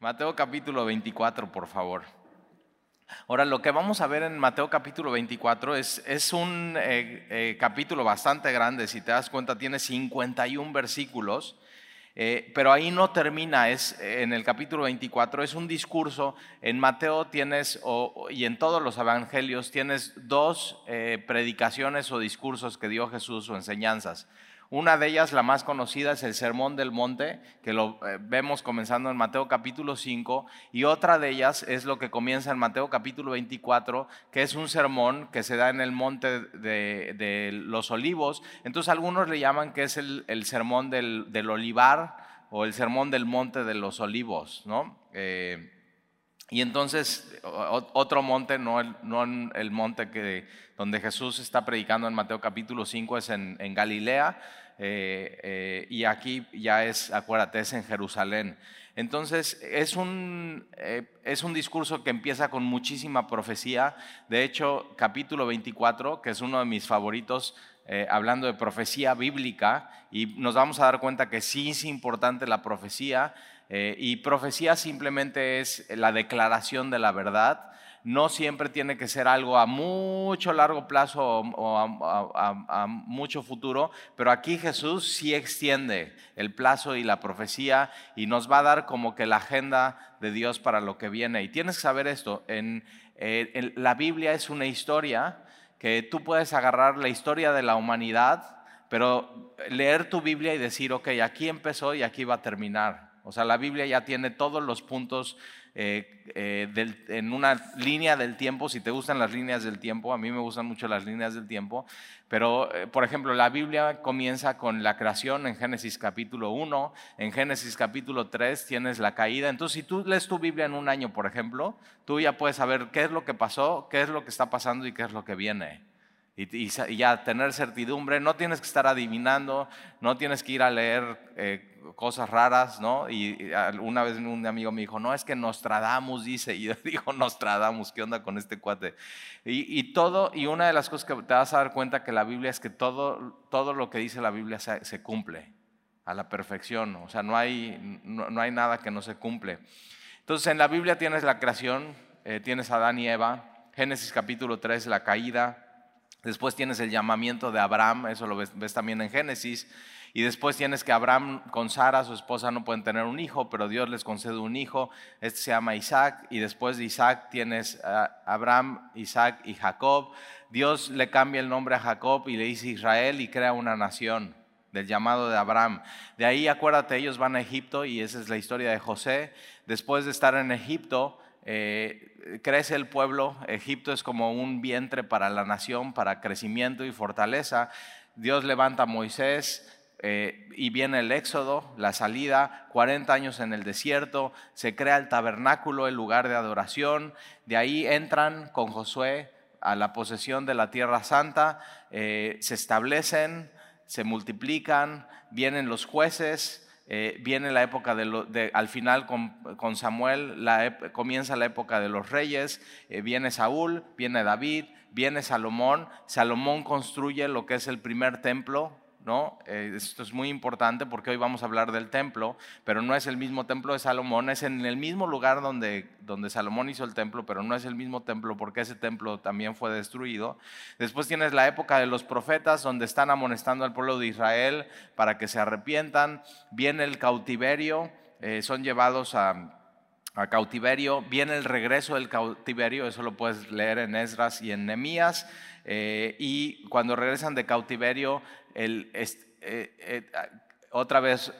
Mateo capítulo 24, por favor. Ahora, lo que vamos a ver en Mateo capítulo 24 es, es un eh, eh, capítulo bastante grande, si te das cuenta, tiene 51 versículos, eh, pero ahí no termina, es en el capítulo 24, es un discurso, en Mateo tienes, y en todos los evangelios, tienes dos predicaciones o discursos que dio Jesús o enseñanzas. Una de ellas, la más conocida, es el Sermón del Monte, que lo eh, vemos comenzando en Mateo capítulo 5, y otra de ellas es lo que comienza en Mateo capítulo 24, que es un sermón que se da en el Monte de, los Olivos. Entonces algunos le llaman que es el, Sermón del, Olivar o el Sermón del Monte de los Olivos, ¿no? Eh, y entonces otro monte, no el, no el monte que, donde Jesús está predicando en Mateo capítulo 5, es en, en Galilea, eh, eh, y aquí ya es, acuérdate, es en Jerusalén. Entonces es un, eh, es un discurso que empieza con muchísima profecía. De hecho, capítulo 24, que es uno de mis favoritos, hablando de profecía bíblica, y nos vamos a dar cuenta que sí es importante la profecía. Y profecía simplemente es la declaración de la verdad. No siempre tiene que ser algo a mucho largo plazo o a, mucho futuro, pero aquí Jesús sí extiende el plazo y la profecía y nos va a dar como que la agenda de Dios para lo que viene. Y tienes que saber esto, en, eh, en la Biblia es una historia que tú puedes agarrar la historia de la humanidad, pero leer tu Biblia y decir, ok, aquí empezó y aquí va a terminar. O sea, la Biblia ya tiene todos los puntos eh, eh, en una línea del tiempo, si te gustan las líneas del tiempo, a mí me gustan mucho las líneas del tiempo, pero eh, por ejemplo, la Biblia comienza con la creación en Génesis capítulo 1, en Génesis capítulo 3 tienes la caída, entonces si tú lees tu Biblia en un año, por ejemplo, tú ya puedes saber qué es lo que pasó, qué es lo que está pasando y qué es lo que viene. Y, ya tener certidumbre, no tienes que estar adivinando, no tienes que ir a leer cosas raras, ¿no? Y una vez un amigo me dijo, no, es que Nostradamus dice, y yo digo, Nostradamus, ¿qué onda con este cuate? Y, todo, y una de las cosas que te vas a dar cuenta que la Biblia es que todo, todo lo que dice la Biblia se, cumple a la perfección, o sea, no hay, no, hay nada que no se cumple. Entonces, en la Biblia tienes la creación, eh, tienes a Adán y Eva, Génesis capítulo 3, la caída, después tienes el llamamiento de Abraham, eso lo ves también en Génesis, y después tienes que Abraham con Sara, su esposa, no pueden tener un hijo, pero Dios les concede un hijo. Este se llama Isaac. Y después de Isaac tienes Abraham, Isaac y Jacob. Dios le cambia el nombre a Jacob y le dice Israel y crea una nación del llamado de Abraham. De ahí acuérdate, ellos van a Egipto y esa es la historia de José. Después de estar en Egipto, eh, crece el pueblo. Egipto es como un vientre para la nación, para crecimiento y fortaleza. Dios levanta a Moisés, eh, y viene el éxodo, la salida, 40 años en el desierto, se crea el tabernáculo, el lugar de adoración, de ahí entran con Josué a la posesión de la tierra santa, eh, se establecen, se multiplican, vienen los jueces, eh, viene la época de, al final con, Samuel, comienza la época de los reyes, viene Saúl, viene David, viene Salomón, Salomón construye lo que es el primer templo, ¿no? Eh, esto es muy importante porque hoy vamos a hablar del templo, pero no es el mismo templo de Salomón, es en el mismo lugar donde, donde Salomón hizo el templo, pero no es el mismo templo porque ese templo también fue destruido. Después tienes la época de los profetas donde están amonestando al pueblo de Israel para que se arrepientan, viene el cautiverio, eh, son llevados a a cautiverio, viene el regreso del cautiverio, eso lo puedes leer en Esdras y en Nemías, eh, y cuando regresan de cautiverio, el, eh, eh, otra vez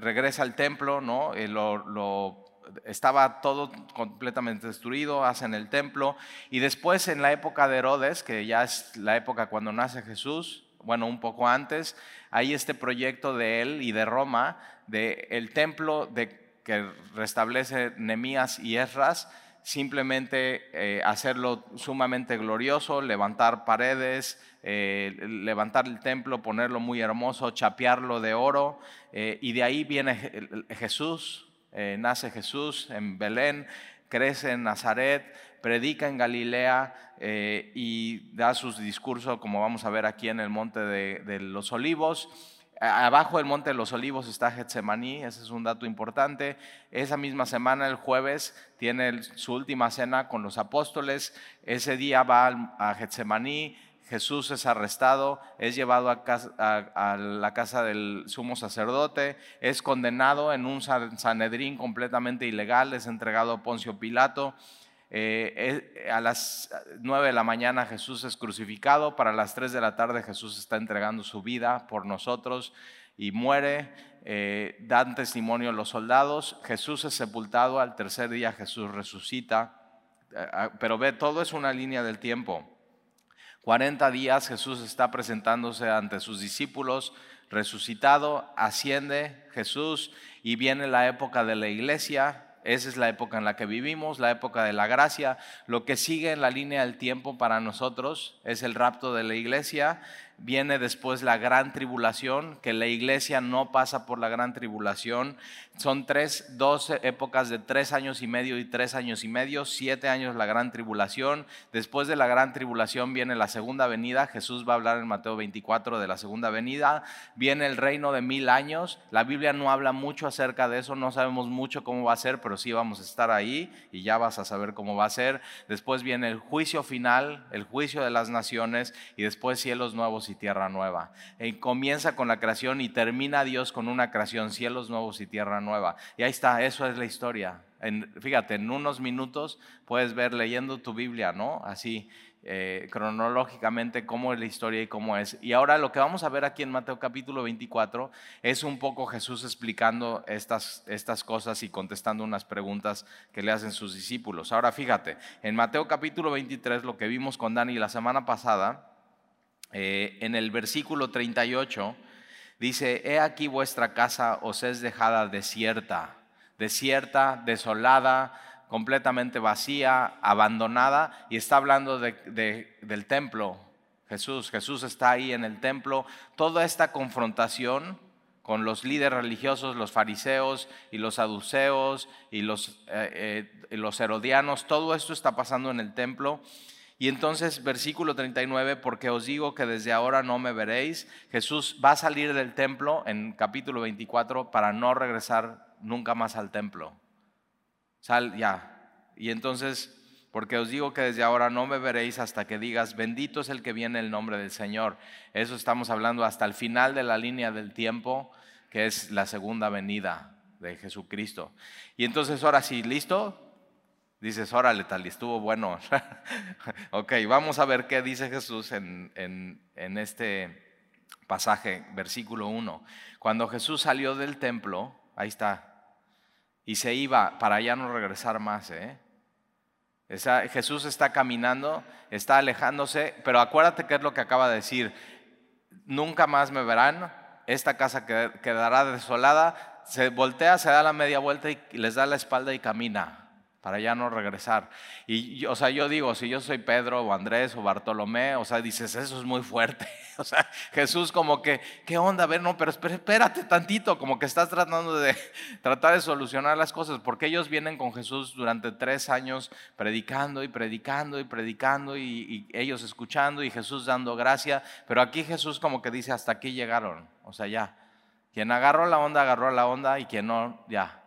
regresa al templo, ¿no? Lo, estaba todo completamente destruido, hacen el templo, y después en la época de Herodes, que ya es la época cuando nace Jesús, bueno, un poco antes, hay este proyecto de él y de Roma, de el templo de que restablece Nemías y Esras, simplemente eh, hacerlo sumamente glorioso, levantar paredes, eh, levantar el templo, ponerlo muy hermoso, chapearlo de oro, eh, y de ahí viene Jesús, nace Jesús en Belén, crece en Nazaret, predica en Galilea y da sus discursos, como vamos a ver aquí en el Monte de los Olivos Abajo del Monte de los Olivos está Getsemaní, ese es un dato importante. Esa misma semana, el jueves, tiene su última cena con los apóstoles. Ese día va a Getsemaní, Jesús es arrestado, es llevado a, la casa del sumo sacerdote, es condenado en un Sanedrín completamente ilegal, es entregado a Poncio Pilato. Eh, a las 9 de la mañana Jesús es crucificado, para las 3 de la tarde Jesús está entregando su vida por nosotros y muere, eh, dan testimonio los soldados, Jesús es sepultado, al tercer día Jesús resucita, eh, ah, pero ve, todo es una línea del tiempo. 40 días Jesús está presentándose ante sus discípulos, resucitado, asciende Jesús y viene la época de la iglesia, esa es la época en la que vivimos, la época de la gracia. Lo que sigue en la línea del tiempo para nosotros es el rapto de la iglesia viene después la gran tribulación, que la iglesia no pasa por la gran tribulación. Son tres, dos épocas de tres años y medio y tres años y medio, siete años la gran tribulación. Después de la gran tribulación viene la segunda venida. Jesús va a hablar en Mateo 24 de la segunda venida. Viene el reino de mil años. La Biblia no habla mucho acerca de eso, no sabemos mucho cómo va a ser, pero sí vamos a estar ahí y ya vas a saber cómo va a ser. Después viene el juicio final, el juicio de las naciones y después cielos nuevos y tierra nueva. Y comienza con la creación y termina Dios con una creación, cielos nuevos y tierra nueva. Y ahí está, eso es la historia. fíjate, en unos minutos puedes ver leyendo tu Biblia, ¿no? Así. Eh, cronológicamente cómo es la historia y cómo es. Y ahora lo que vamos a ver aquí en Mateo capítulo 24 es un poco Jesús explicando estas, estas cosas y contestando unas preguntas que le hacen sus discípulos. Ahora fíjate, en Mateo capítulo 23, lo que vimos con Dani la semana pasada, eh, en el versículo 38 dice, he aquí vuestra casa os es dejada desierta, desierta, desolada, completamente vacía, abandonada, y está hablando del templo. Jesús, Jesús está ahí en el templo. Toda esta confrontación con los líderes religiosos, los fariseos y los saduceos y los, eh, eh, los herodianos, todo esto está pasando en el templo. Y entonces, versículo 39, porque os digo que desde ahora no me veréis, Jesús va a salir del templo en capítulo 24 para no regresar nunca más al templo. Sal ya. Y entonces, porque os digo que desde ahora no me veréis hasta que digas, bendito es el que viene el nombre del Señor. Eso estamos hablando hasta el final de la línea del tiempo, que es la segunda venida de Jesucristo. Y entonces, ahora sí, ¿listo? Dices, órale, tal, y estuvo bueno. ok, vamos a ver qué dice Jesús en, en, este pasaje, versículo 1. Cuando Jesús salió del templo, ahí está, y se iba para ya no regresar más. ¿eh? Jesús está caminando, está alejándose, pero acuérdate qué es lo que acaba de decir. Nunca más me verán, esta casa quedará desolada. Se voltea, se da la media vuelta y les da la espalda y camina para ya no regresar. Y, o sea, yo digo, si yo soy Pedro o Andrés o Bartolomé, o sea, dices, eso es muy fuerte. O sea, Jesús como que, ¿qué onda? A ver, no, pero espérate tantito, como que estás tratando de tratar de solucionar las cosas, porque ellos vienen con Jesús durante tres años predicando y predicando y predicando y, ellos escuchando y Jesús dando gracia, pero aquí Jesús como que dice, hasta aquí llegaron, o sea, ya. Quien agarró la onda, agarró la onda y quien no, ya,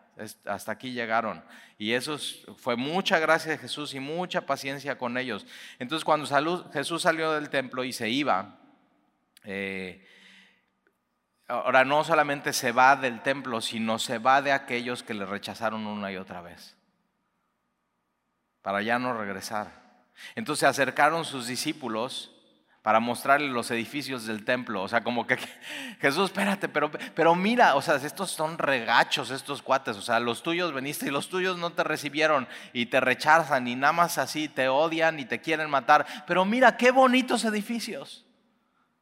hasta aquí llegaron. Y eso fue mucha gracia de Jesús y mucha paciencia con ellos. Entonces cuando Jesús salió del templo y se iba, eh, ahora no solamente se va del templo, sino se va de aquellos que le rechazaron una y otra vez, para ya no regresar. Entonces se acercaron sus discípulos para mostrarle los edificios del templo. O sea, como que Jesús, espérate, pero, pero mira, o sea, estos son regachos, estos cuates. O sea, los tuyos veniste y los tuyos no te recibieron y te rechazan y nada más así te odian y te quieren matar. Pero mira, qué bonitos edificios.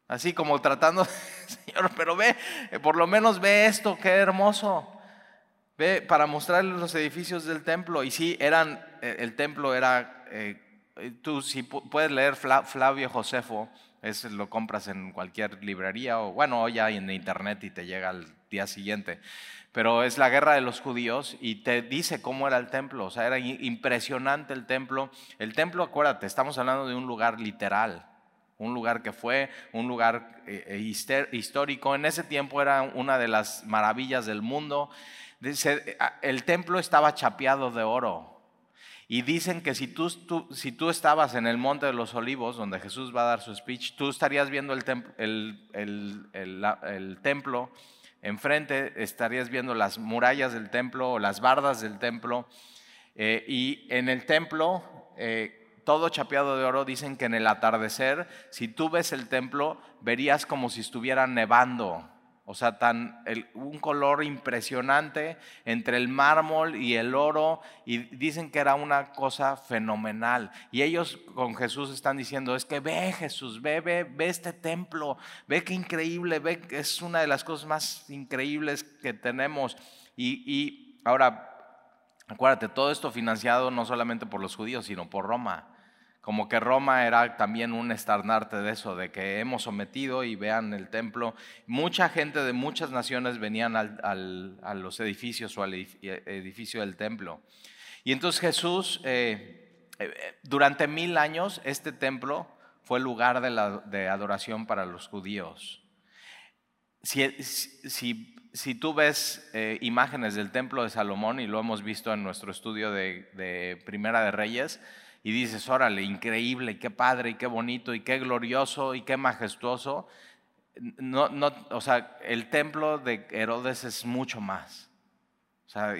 Así como tratando, Señor, pero ve, por lo menos ve esto, qué hermoso. Ve para mostrarles los edificios del templo. Y sí, eran, eh, el templo era... Eh, eh, tú si puedes leer Flavio Josefo, es, lo compras en cualquier librería o bueno, ya en internet y te llega al día siguiente. Pero es la guerra de los judíos y te dice cómo era el templo. O sea, era impresionante el templo. El templo, acuérdate, estamos hablando de un lugar literal. un lugar que fue un lugar eh, eh, histórico. En ese tiempo era una de las maravillas del mundo. Dice, el templo estaba chapeado de oro. Y dicen que si tú, si tú estabas en el Monte de los Olivos, donde Jesús va a dar su speech, tú estarías viendo el, el, el, templo enfrente, estarías viendo las murallas del templo o las bardas del templo. Eh, y en el templo todo chapeado de oro, dicen que en el atardecer, si tú ves el templo, verías como si estuviera nevando. O sea, tan, un color impresionante entre el mármol y el oro. Y dicen que era una cosa fenomenal. Y ellos con Jesús están diciendo, es que ve Jesús, ve, ve, ve este templo, ve qué increíble, ve que es una de las cosas más increíbles que tenemos. Y, y ahora, acuérdate, todo esto financiado no solamente por los judíos, sino por Roma. Como que Roma era también un estandarte de eso, de que hemos sometido y vean el templo. Mucha gente de muchas naciones venían a los edificios o al edificio del templo. Y entonces Jesús, eh, eh, durante mil años, este templo fue lugar de, adoración para los judíos. Si, tú ves eh, imágenes del templo de Salomón, y lo hemos visto en nuestro estudio de Primera de Reyes, y dices, órale, increíble, qué padre, y qué bonito, y qué glorioso, y qué majestuoso. No, no, o sea, el templo de Herodes es mucho más. O sea,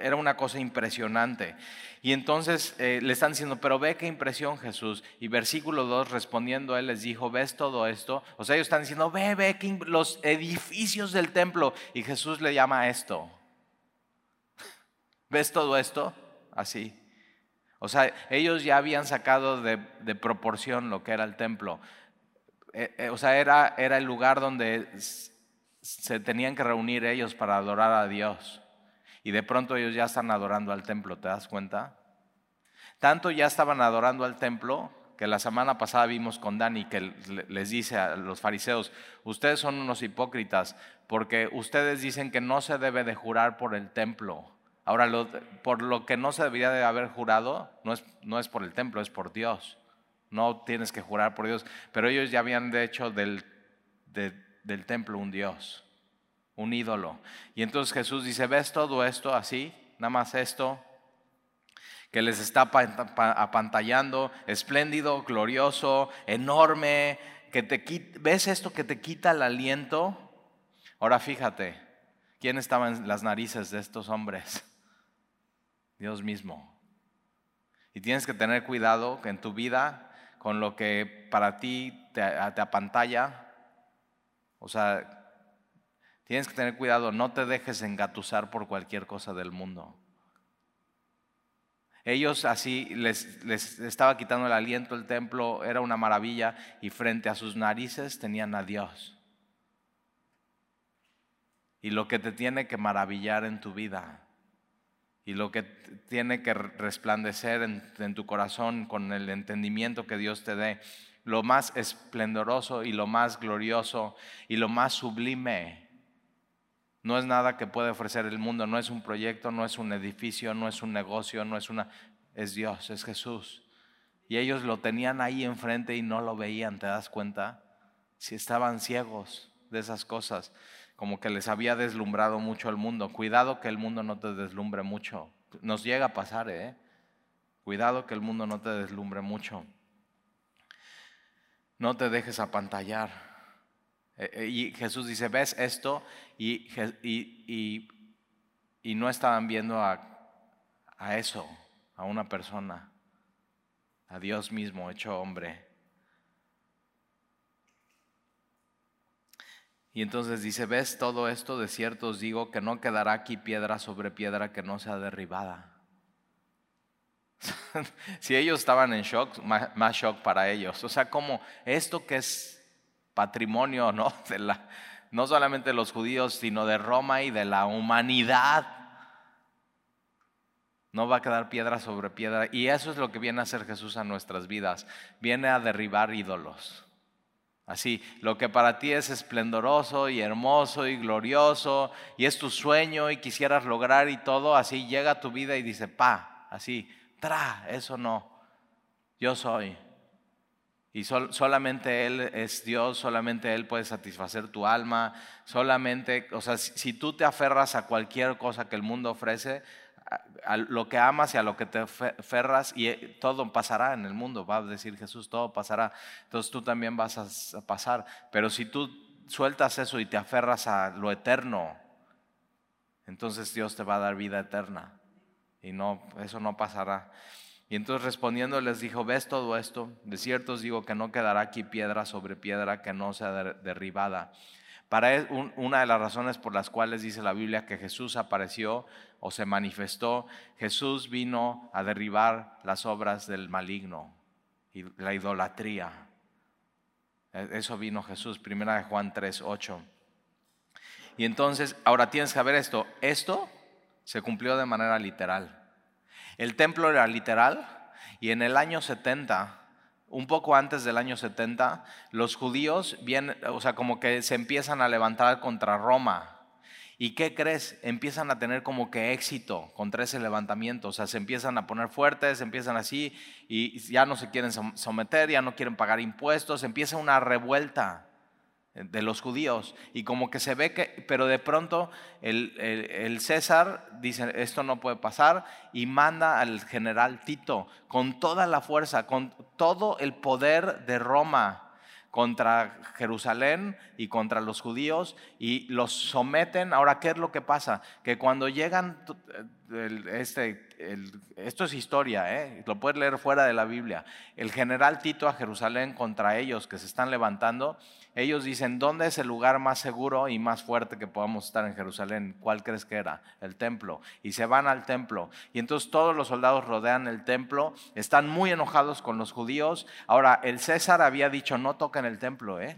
era una cosa impresionante. Y entonces eh, le están diciendo, pero ve qué impresión Jesús. Y versículo 2 respondiendo, él les dijo, ¿ves todo esto? O sea, ellos están diciendo, ve, ve los edificios del templo. Y Jesús le llama esto. ¿Ves todo esto? Así. O sea, ellos ya habían sacado de, proporción lo que era el templo. Eh, eh, o sea, era, era el lugar donde se tenían que reunir ellos para adorar a Dios. Y de pronto ellos ya están adorando al templo, ¿te das cuenta? Tanto ya estaban adorando al templo que la semana pasada vimos con Dani que les dice a los fariseos, ustedes son unos hipócritas porque ustedes dicen que no se debe de jurar por el templo. Ahora, por lo que no se debería de haber jurado, no es, no es por el templo, es por Dios. No tienes que jurar por Dios. Pero ellos ya habían hecho del, del templo un Dios, un ídolo. Y entonces Jesús dice, ¿ves todo esto así? Nada más esto, que les está apantallando, espléndido, glorioso, enorme, que te ves esto que te quita el aliento. Ahora fíjate, ¿quién estaba en las narices de estos hombres? Dios mismo. Y tienes que tener cuidado en tu vida con lo que para ti te, apantalla. O sea, tienes que tener cuidado, no te dejes engatusar por cualquier cosa del mundo. Ellos así les, les, estaba quitando el aliento, el templo era una maravilla y frente a sus narices tenían a Dios. Y lo que te tiene que maravillar en tu vida y lo que tiene que resplandecer en, tu corazón con el entendimiento que Dios te dé, lo más esplendoroso y lo más glorioso y lo más sublime. No es nada que puede ofrecer el mundo, no es un proyecto, no es un edificio, no es un negocio, no es una... Es Dios, es Jesús. Y ellos lo tenían ahí enfrente y no lo veían, ¿te das cuenta? Si estaban ciegos de esas cosas como que les había deslumbrado mucho el mundo. Cuidado que el mundo no te deslumbre mucho. Nos llega a pasar, ¿eh? Cuidado que el mundo no te deslumbre mucho. No te dejes apantallar. Eh, eh, y Jesús dice, ves esto y, y, y, no estaban viendo a, a eso, a una persona, a Dios mismo hecho hombre. Y entonces dice, ves todo esto, de cierto os digo que no quedará aquí piedra sobre piedra que no sea derribada. si ellos estaban en shock, más, shock para ellos. O sea, como esto que es patrimonio, ¿no? De la, no solamente de los judíos, sino de Roma y de la humanidad. No va a quedar piedra sobre piedra. Y eso es lo que viene a hacer Jesús a nuestras vidas. Viene a derribar ídolos. Así, lo que para ti es esplendoroso y hermoso y glorioso y es tu sueño y quisieras lograr y todo, así llega a tu vida y dice, pa, así, tra, eso no, yo soy. Y solamente Él es Dios, solamente Él puede satisfacer tu alma, solamente, o sea, si, tú te aferras a cualquier cosa que el mundo ofrece, a, lo que amas y a lo que te aferras, y eh, todo pasará en el mundo, va a decir Jesús, todo pasará, entonces tú también vas a pasar. Pero si tú sueltas eso y te aferras a lo eterno, entonces Dios te va a dar vida eterna. Y no, eso no pasará. Y entonces respondiendo les dijo, ¿ves todo esto? De cierto os digo que no quedará aquí piedra sobre piedra que no sea derribada. Para e, una de las razones por las cuales dice la Biblia que Jesús apareció o se manifestó, Jesús vino a derribar las obras del maligno y la idolatría. E, eso vino Jesús, primera de Juan 3, 8. Y entonces, ahora tienes que ver esto, esto se cumplió de manera literal. El templo era literal y en el año 70, un poco antes del año 70, los judíos o sea, como que se empiezan a levantar contra Roma. ¿Y qué crees? Empiezan a tener como que éxito contra ese levantamiento. O sea, se empiezan a poner fuertes, empiezan así y ya no se quieren someter, ya no quieren pagar impuestos, empieza una revuelta de los judíos. Y como que se ve que, pero de pronto el, César dice, esto no puede pasar, y manda al general Tito con toda la fuerza, con todo el poder de Roma contra Jerusalén y contra los judíos y los someten. Ahora, ¿qué es lo que pasa? Que cuando llegan, este, esto es historia, ¿eh? lo puedes leer fuera de la Biblia, el general Tito a Jerusalén contra ellos que se están levantando, ellos dicen, ¿dónde es el lugar más seguro y más fuerte que podamos estar en Jerusalén? ¿Cuál crees que era? El templo. Y se van al templo. Y entonces todos los soldados rodean el templo, están muy enojados con los judíos. Ahora, el César había dicho, no toquen el templo, ¿eh?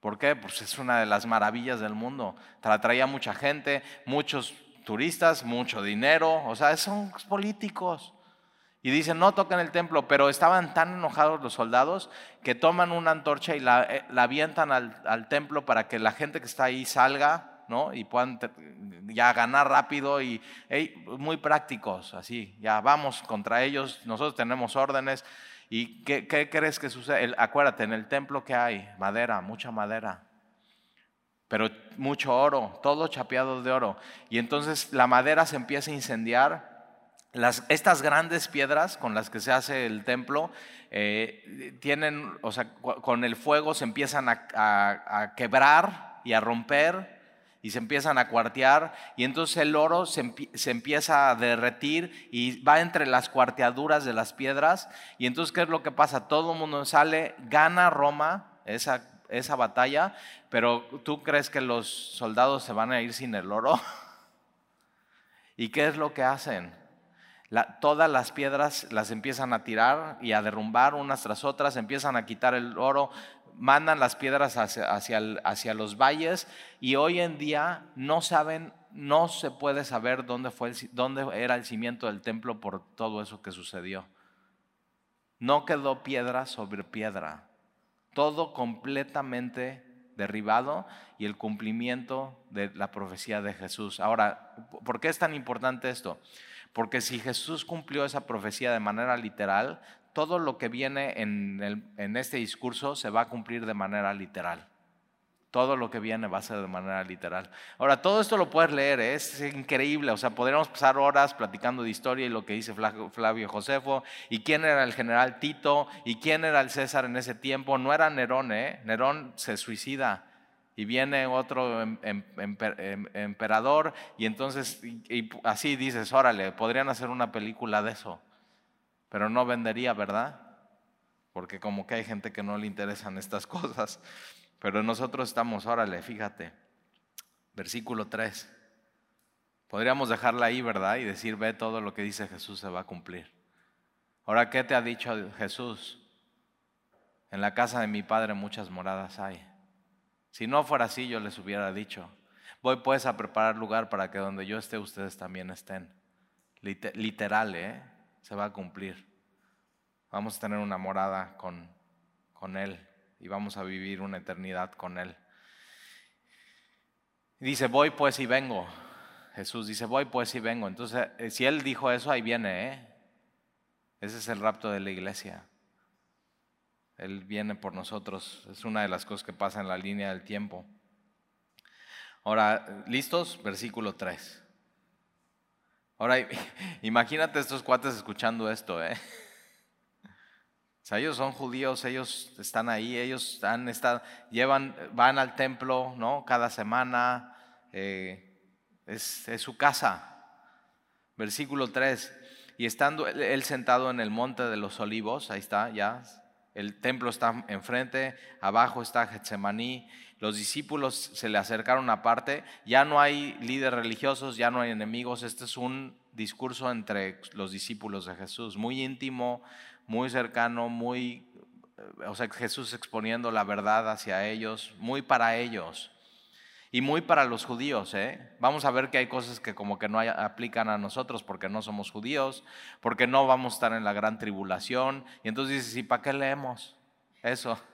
¿Por qué? Pues es una de las maravillas del mundo. Traía mucha gente, muchos turistas, mucho dinero, o sea, son políticos. Y dicen, no toquen el templo, pero estaban tan enojados los soldados que toman una antorcha y la, eh, avientan al, templo para que la gente que está ahí salga, ¿no? Y puedan ya ganar rápido y muy prácticos, así, ya vamos contra ellos, nosotros tenemos órdenes. ¿Y qué, crees que sucede? acuérdate, en el templo que hay, madera, mucha madera, pero mucho oro, todo chapeado de oro. Y entonces la madera se empieza a incendiar estas grandes piedras con las que se hace el templo eh, tienen, o sea, con el fuego se empiezan a, quebrar y a romper y se empiezan a cuartear y entonces el oro se, empieza a derretir y va entre las cuarteaduras de las piedras y entonces ¿qué es lo que pasa? Todo el mundo sale, gana Roma esa, esa batalla, pero ¿tú crees que los soldados se van a ir sin el oro? ¿Y qué es lo que hacen? todas las piedras las empiezan a tirar y a derrumbar unas tras otras, empiezan a quitar el oro, mandan las piedras hacia, hacia, los valles y hoy en día no saben, no se puede saber dónde, fue dónde era el cimiento del templo por todo eso que sucedió. No quedó piedra sobre piedra, todo completamente derribado y el cumplimiento de la profecía de Jesús. Ahora, ¿por qué es tan importante esto? Porque si Jesús cumplió esa profecía de manera literal, todo lo que viene en, este discurso se va a cumplir de manera literal. Todo lo que viene va a ser de manera literal. Ahora, todo esto lo puedes leer, ¿eh? es increíble. O sea, podríamos pasar horas platicando de historia y lo que dice Flavio Josefo, y quién era el general Tito, y quién era el César en ese tiempo. No era Nerón, ¿eh? Nerón se suicida y viene otro em, em, em, emperador y entonces así dices, órale, podrían hacer una película de eso, pero no vendería, ¿verdad? Porque como que hay gente que no le interesan estas cosas, pero nosotros estamos, órale, fíjate, versículo 3. Podríamos dejarla ahí, ¿verdad? Y decir, ve todo lo que dice Jesús se va a cumplir. Ahora, ¿qué te ha dicho Jesús? En la casa de mi Padre muchas moradas hay. Si no fuera así, yo les hubiera dicho, voy pues a preparar lugar para que donde yo esté, ustedes también estén. Literal, ¿eh? Se va a cumplir. Vamos a tener una morada con, con Él y vamos a vivir una eternidad con Él. dice, voy pues y vengo. Jesús dice, voy pues y vengo. Entonces, eh, si Él dijo eso, ahí viene, ¿eh? Ese es el rapto de la iglesia. Él viene por nosotros. Es una de las cosas que pasa en la línea del tiempo. Ahora, ¿listos? Versículo 3. Ahora, imagínate estos cuates escuchando esto, ¿eh? Sea, ellos son judíos, ellos están ahí, ellos han estado, llevan, van al templo, ¿no? Cada semana, eh, es, es su casa. Versículo 3. Y estando él sentado en el monte de los olivos, ahí está, ya, el templo está enfrente, abajo está Getsemaní, los discípulos se le acercaron aparte, ya no hay líderes religiosos, ya no hay enemigos, este es un discurso entre los discípulos de Jesús, muy íntimo, muy cercano, muy, o sea, Jesús exponiendo la verdad hacia ellos, muy para ellos. Y muy para los judíos, ¿eh? Vamos a ver que hay cosas que como que no aplican a nosotros porque no somos judíos, porque no vamos a estar en la gran tribulación. Y entonces dices, ¿y para qué leemos eso?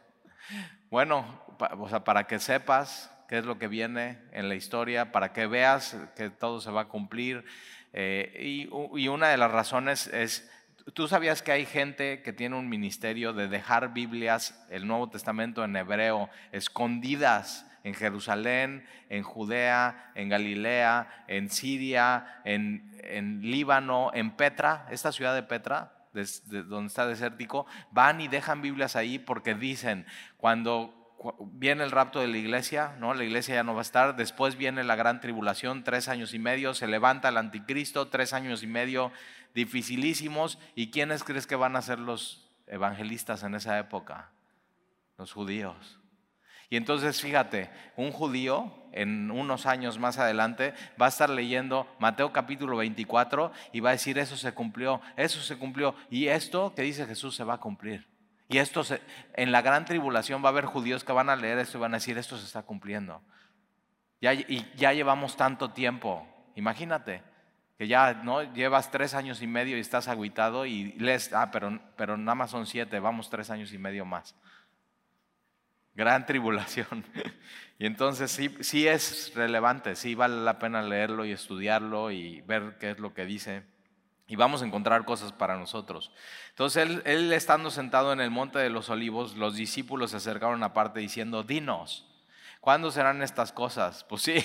Bueno, o sea, para que sepas qué es lo que viene en la historia, para que veas que todo se va a cumplir. Eh, y, y una de las razones es, ¿tú sabías que hay gente que tiene un ministerio de dejar Biblias, el Nuevo Testamento en hebreo, escondidas? en Jerusalén, en Judea, en Galilea, en Siria, en, Líbano, en Petra, esta ciudad de Petra, donde está desértico, van y dejan Biblias ahí porque dicen, cuando viene el rapto de la iglesia, ¿no? La iglesia ya no va a estar, después viene la gran tribulación, tres años y medio, se levanta el anticristo, tres años y medio dificilísimos, ¿y quiénes crees que van a ser los evangelistas en esa época? Los judíos. Y entonces fíjate, un judío en unos años más adelante va a estar leyendo Mateo capítulo 24 y va a decir, eso se cumplió, eso se cumplió. Y esto que dice Jesús se va a cumplir. Y esto en la gran tribulación va a haber judíos que van a leer esto y van a decir, esto se está cumpliendo. Y ya llevamos tanto tiempo. Imagínate que ya no llevas tres años y medio y estás aguitado y lees, ah, pero, pero nada más son siete, vamos tres años y medio más gran tribulación. Y entonces sí, sí es relevante, sí vale la pena leerlo y estudiarlo y ver qué es lo que dice. Y vamos a encontrar cosas para nosotros. Entonces él, él estando sentado en el monte de los olivos, los discípulos se acercaron aparte diciendo, dinos, ¿cuándo serán estas cosas? Pues sí,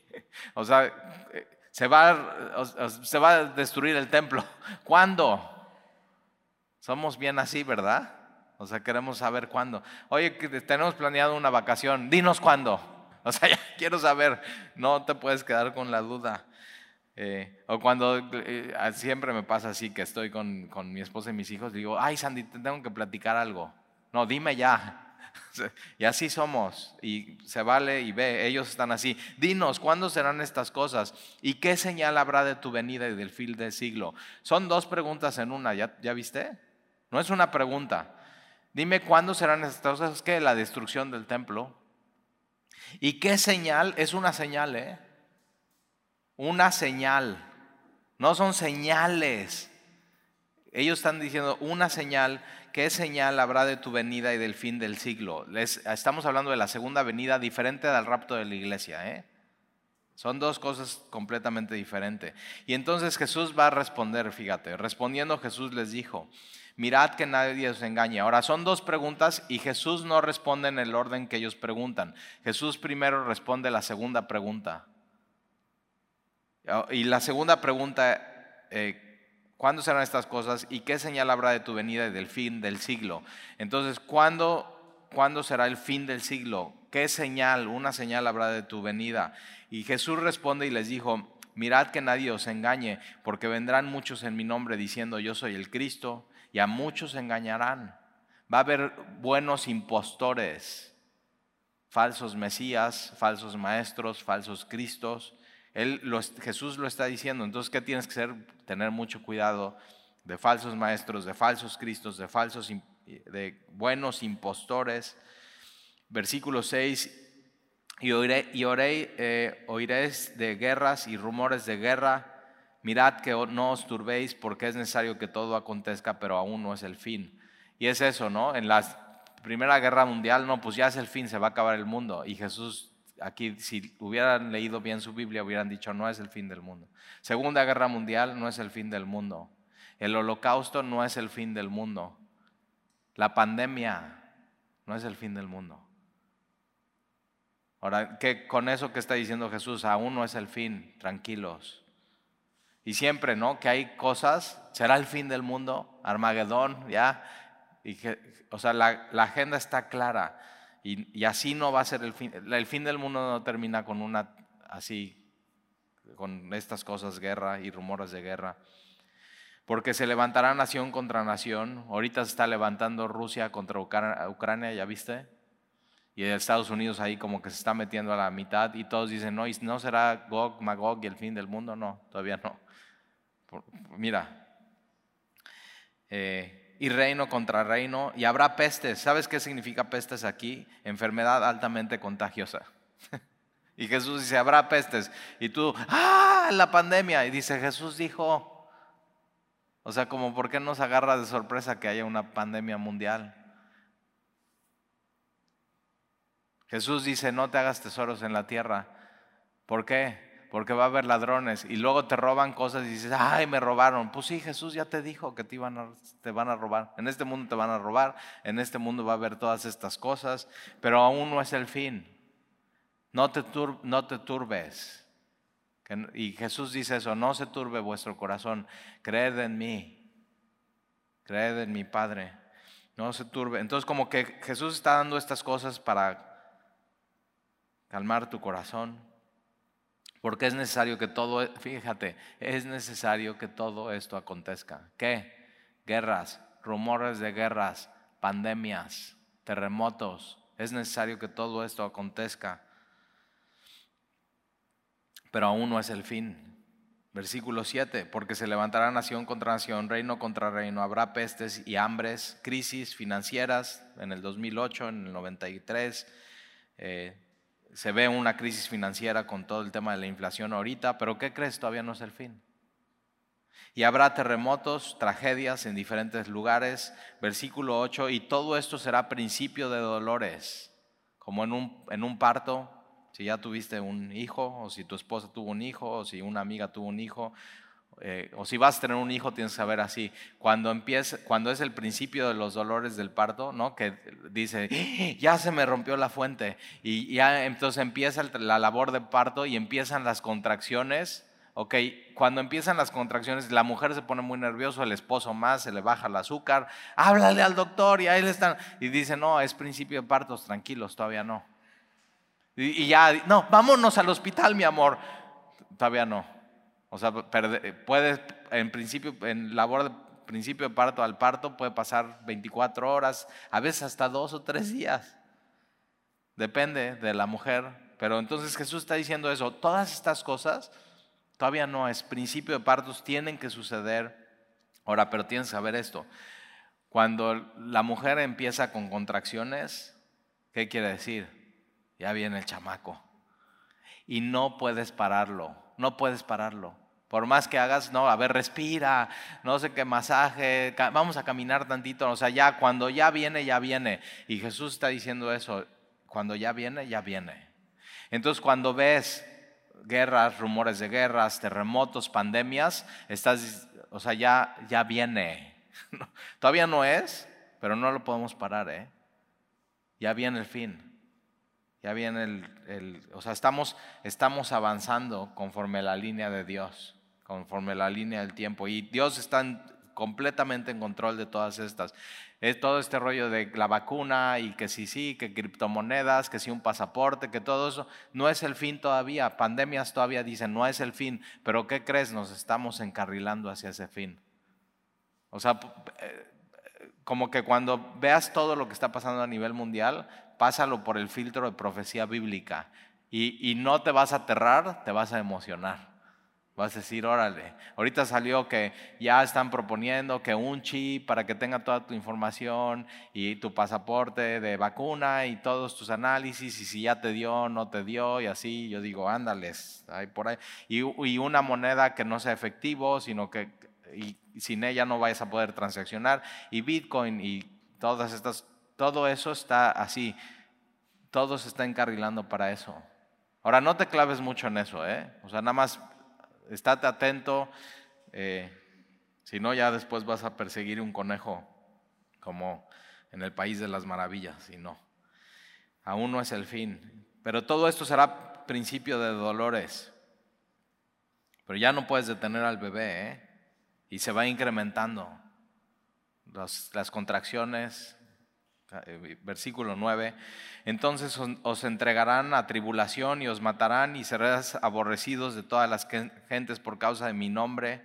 o sea, se va, se va a destruir el templo. ¿Cuándo? Somos bien así, ¿verdad? O sea, queremos saber cuándo. Oye, tenemos planeado una vacación, dinos cuándo. O sea, ya quiero saber, no te puedes quedar con la duda. Eh, o cuando eh, siempre me pasa así que estoy con, con, mi esposa y mis hijos, digo, ay Sandy, te tengo que platicar algo. No, dime ya. y así somos. Y se vale y ve, ellos están así. Dinos, ¿cuándo serán estas cosas? ¿Y qué señal habrá de tu venida y del fin del siglo? Son dos preguntas en una, ¿ya, ya viste? No es una pregunta. Dime cuándo serán estas cosas, que la destrucción del templo. ¿Y qué señal? Es una señal, ¿eh? Una señal. No son señales. Ellos están diciendo una señal. ¿Qué señal habrá de tu venida y del fin del siglo? estamos hablando de la segunda venida diferente del rapto de la iglesia, ¿eh? Son dos cosas completamente diferentes. Y entonces Jesús va a responder, fíjate, respondiendo Jesús les dijo, mirad que nadie os engañe. Ahora son dos preguntas y Jesús no responde en el orden que ellos preguntan. Jesús primero responde la segunda pregunta. Y la segunda pregunta, eh, ¿cuándo serán estas cosas y qué señal habrá de tu venida y del fin del siglo? Entonces, ¿cuándo, ¿cuándo será el fin del siglo? ¿Qué señal, una señal habrá de tu venida? Y Jesús responde y les dijo, mirad que nadie os engañe, porque vendrán muchos en mi nombre diciendo yo soy el Cristo y a muchos engañarán. Va a haber buenos impostores, falsos mesías, falsos maestros, falsos cristos. Él, Jesús lo está diciendo. Entonces, ¿qué tienes que hacer? Tener mucho cuidado de falsos maestros, de falsos cristos, de falsos, de buenos impostores. Versículo 6, y, oiré, y eh, oiréis de guerras y rumores de guerra mirad que no os turbéis porque es necesario que todo acontezca, pero aún no es el fin. Y es eso, ¿no? En la Primera Guerra Mundial, no, pues ya es el fin, se va a acabar el mundo. Y Jesús, aquí, si hubieran leído bien su Biblia, hubieran dicho, no es el fin del mundo. Segunda Guerra Mundial no es el fin del mundo. El holocausto no es el fin del mundo. La pandemia no es el fin del mundo. Ahora, ¿qué, con eso que está diciendo Jesús, aún no es el fin, tranquilos. Y siempre, ¿no? Que hay cosas, será el fin del mundo, Armagedón, ya. Y que, o sea, la, agenda está clara. Y, y, así no va a ser el fin. El fin del mundo no termina con una, así, con estas cosas, guerra y rumores de guerra. Porque se levantará nación contra nación. Ahorita se está levantando Rusia contra Ucrania, ¿ya viste? Y Estados Unidos ahí como que se está metiendo a la mitad y todos dicen, no, ¿y no será Gog, Magog y el fin del mundo? No, todavía no. Mira, eh, y reino contra reino, y habrá pestes. ¿Sabes qué significa pestes aquí? Enfermedad altamente contagiosa. y Jesús dice, habrá pestes. Y tú, ¡ah! La pandemia. Y dice, Jesús dijo, o sea, como, ¿por qué nos agarra de sorpresa que haya una pandemia mundial? Jesús dice, no te hagas tesoros en la tierra. ¿Por qué? Porque va a haber ladrones y luego te roban cosas y dices, ay, me robaron. Pues sí, Jesús ya te dijo que te, iban te van a robar. En este mundo te van a robar, en este mundo va a haber todas estas cosas, pero aún no es el fin. No te, no te turbes. Y Jesús dice eso, no se turbe vuestro corazón, creed en mí, creed en mi Padre, no se turbe. Entonces como que Jesús está dando estas cosas para calmar tu corazón, porque es necesario que todo, fíjate, es necesario que todo esto acontezca. ¿Qué? Guerras, rumores de guerras, pandemias, terremotos. Es necesario que todo esto acontezca. Pero aún no es el fin. Versículo 7, porque se levantará nación contra nación, reino contra reino, habrá pestes y hambres, crisis financieras en el 2008, en el 93, eh, se ve una crisis financiera con todo el tema de la inflación ahorita, pero ¿qué crees? Todavía no es el fin. Y habrá terremotos, tragedias en diferentes lugares. Versículo 8, y todo esto será principio de dolores, como en un, en un parto, si ya tuviste un hijo, o si tu esposa tuvo un hijo, o si una amiga tuvo un hijo, eh, o si vas a tener un hijo, tienes que saber así. Cuando, empieza, cuando es el principio de los dolores del parto, ¿no? que dice, ¡Ah! ya se me rompió la fuente, y ya entonces empieza la labor de parto y empiezan las contracciones. Ok, cuando empiezan las contracciones, la mujer se pone muy nerviosa, el esposo más, se le baja el azúcar, háblale al doctor y ahí le están. Y dice, no, es principio de partos, tranquilos, todavía no. y ya, no, vámonos al hospital, mi amor, todavía no. O sea, puede, en principio, en labor de principio de parto al parto puede pasar 24 horas, a veces hasta dos o tres días. Depende de la mujer. Pero entonces Jesús está diciendo eso. Todas estas cosas todavía no es principio de partos, tienen que suceder. Ahora, pero tienes que saber esto. Cuando la mujer empieza con contracciones, ¿qué quiere decir? Ya viene el chamaco. Y no puedes pararlo, no puedes pararlo. Por más que hagas, no, a ver, respira, no sé qué masaje, vamos a caminar tantito, o sea, ya cuando ya viene, ya viene. Y Jesús está diciendo eso, cuando ya viene, ya viene. Entonces, cuando ves guerras, rumores de guerras, terremotos, pandemias, estás, o sea, ya, ya viene. Todavía no es, pero no lo podemos parar, ¿eh? Ya viene el fin. Ya viene el, el o sea, estamos, estamos avanzando conforme la línea de Dios conforme la línea del tiempo. Y Dios está completamente en control de todas estas. Es todo este rollo de la vacuna y que sí, sí, que criptomonedas, que sí un pasaporte, que todo eso no es el fin todavía. Pandemias todavía dicen, no es el fin. Pero ¿qué crees? Nos estamos encarrilando hacia ese fin. O sea, eh, como que cuando veas todo lo que está pasando a nivel mundial, pásalo por el filtro de profecía bíblica. Y, y no te vas a aterrar, te vas a emocionar. Vas a decir, órale, ahorita salió que ya están proponiendo que un chip para que tenga toda tu información y tu pasaporte de vacuna y todos tus análisis y si ya te dio, no te dio y así. Yo digo, ándales, ahí por ahí. Y, y una moneda que no sea efectivo, sino que y sin ella no vayas a poder transaccionar. Y Bitcoin y todas estas, todo eso está así. Todo se está encarrilando para eso. Ahora no te claves mucho en eso, ¿eh? O sea, nada más estate atento, eh, si no ya después vas a perseguir un conejo como en el país de las maravillas, y no. Aún no es el fin. Pero todo esto será principio de dolores. Pero ya no puedes detener al bebé, ¿eh? Y se va incrementando. las contracciones, versículo 9, entonces os entregarán a tribulación y os matarán y seréis aborrecidos de todas las gentes por causa de mi nombre.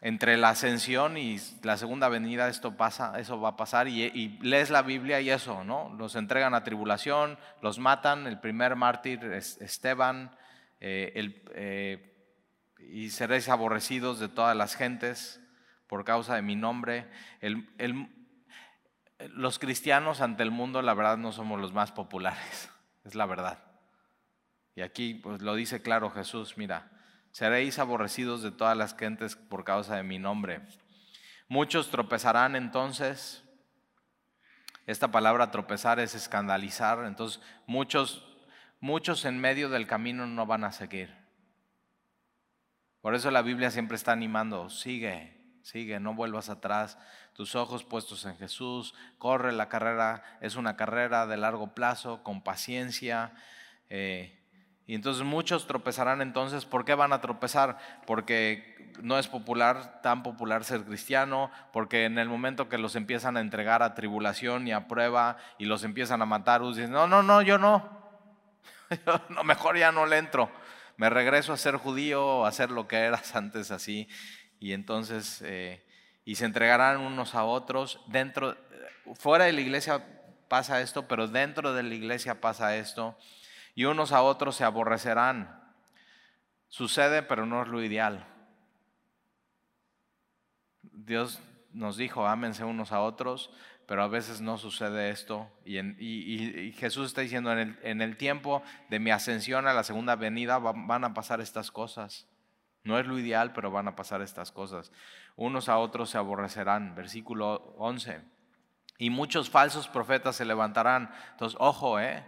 Entre la ascensión y la segunda venida esto pasa, eso va a pasar y, lees la Biblia y eso, ¿no? Los entregan a tribulación, los matan, el primer mártir es Esteban, eh, eh, y seréis aborrecidos de todas las gentes por causa de mi nombre. El, los cristianos ante el mundo, la verdad, no somos los más populares, es la verdad. Y aquí pues, lo dice claro Jesús, mira, seréis aborrecidos de todas las gentes por causa de mi nombre. Muchos tropezarán entonces. Esta palabra tropezar es escandalizar, entonces muchos, muchos en medio del camino no van a seguir. Por eso la Biblia siempre está animando, sigue, sigue, no vuelvas atrás, tus ojos puestos en Jesús, corre la carrera, es una carrera de largo plazo, con paciencia. Eh, y entonces muchos tropezarán entonces, ¿por qué van a tropezar? Porque no es popular, tan popular ser cristiano, porque en el momento que los empiezan a entregar a tribulación y a prueba y los empiezan a matar, dicen, no, no, no, yo no, no, mejor ya no le entro, me regreso a ser judío, a hacer lo que eras antes así y entonces, eh, y se entregarán unos a otros. Dentro, fuera de la iglesia pasa esto, pero dentro de la iglesia pasa esto. Y unos a otros se aborrecerán. Sucede, pero no es lo ideal. Dios nos dijo, ámense unos a otros, pero a veces no sucede esto. Y, Jesús está diciendo, en el, en el, tiempo de mi ascensión a la segunda venida van a pasar estas cosas. No es lo ideal, pero van a pasar estas cosas. Unos a otros se aborrecerán. Versículo 11. Y muchos falsos profetas se levantarán. Entonces, ojo, ¿eh?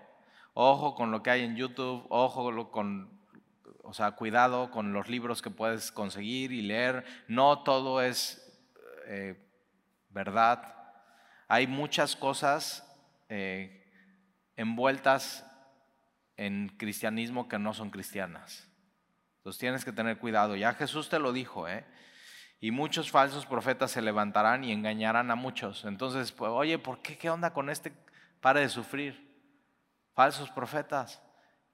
Ojo con lo que hay en YouTube, ojo con, o sea, cuidado con los libros que puedes conseguir y leer. No todo es eh, verdad. Hay muchas cosas eh, envueltas en cristianismo que no son cristianas. Entonces tienes que tener cuidado. Ya Jesús te lo dijo, ¿eh? Y muchos falsos profetas se levantarán y engañarán a muchos. Entonces, pues, oye, ¿por qué? ¿Qué onda con este? Pare de sufrir. Falsos profetas.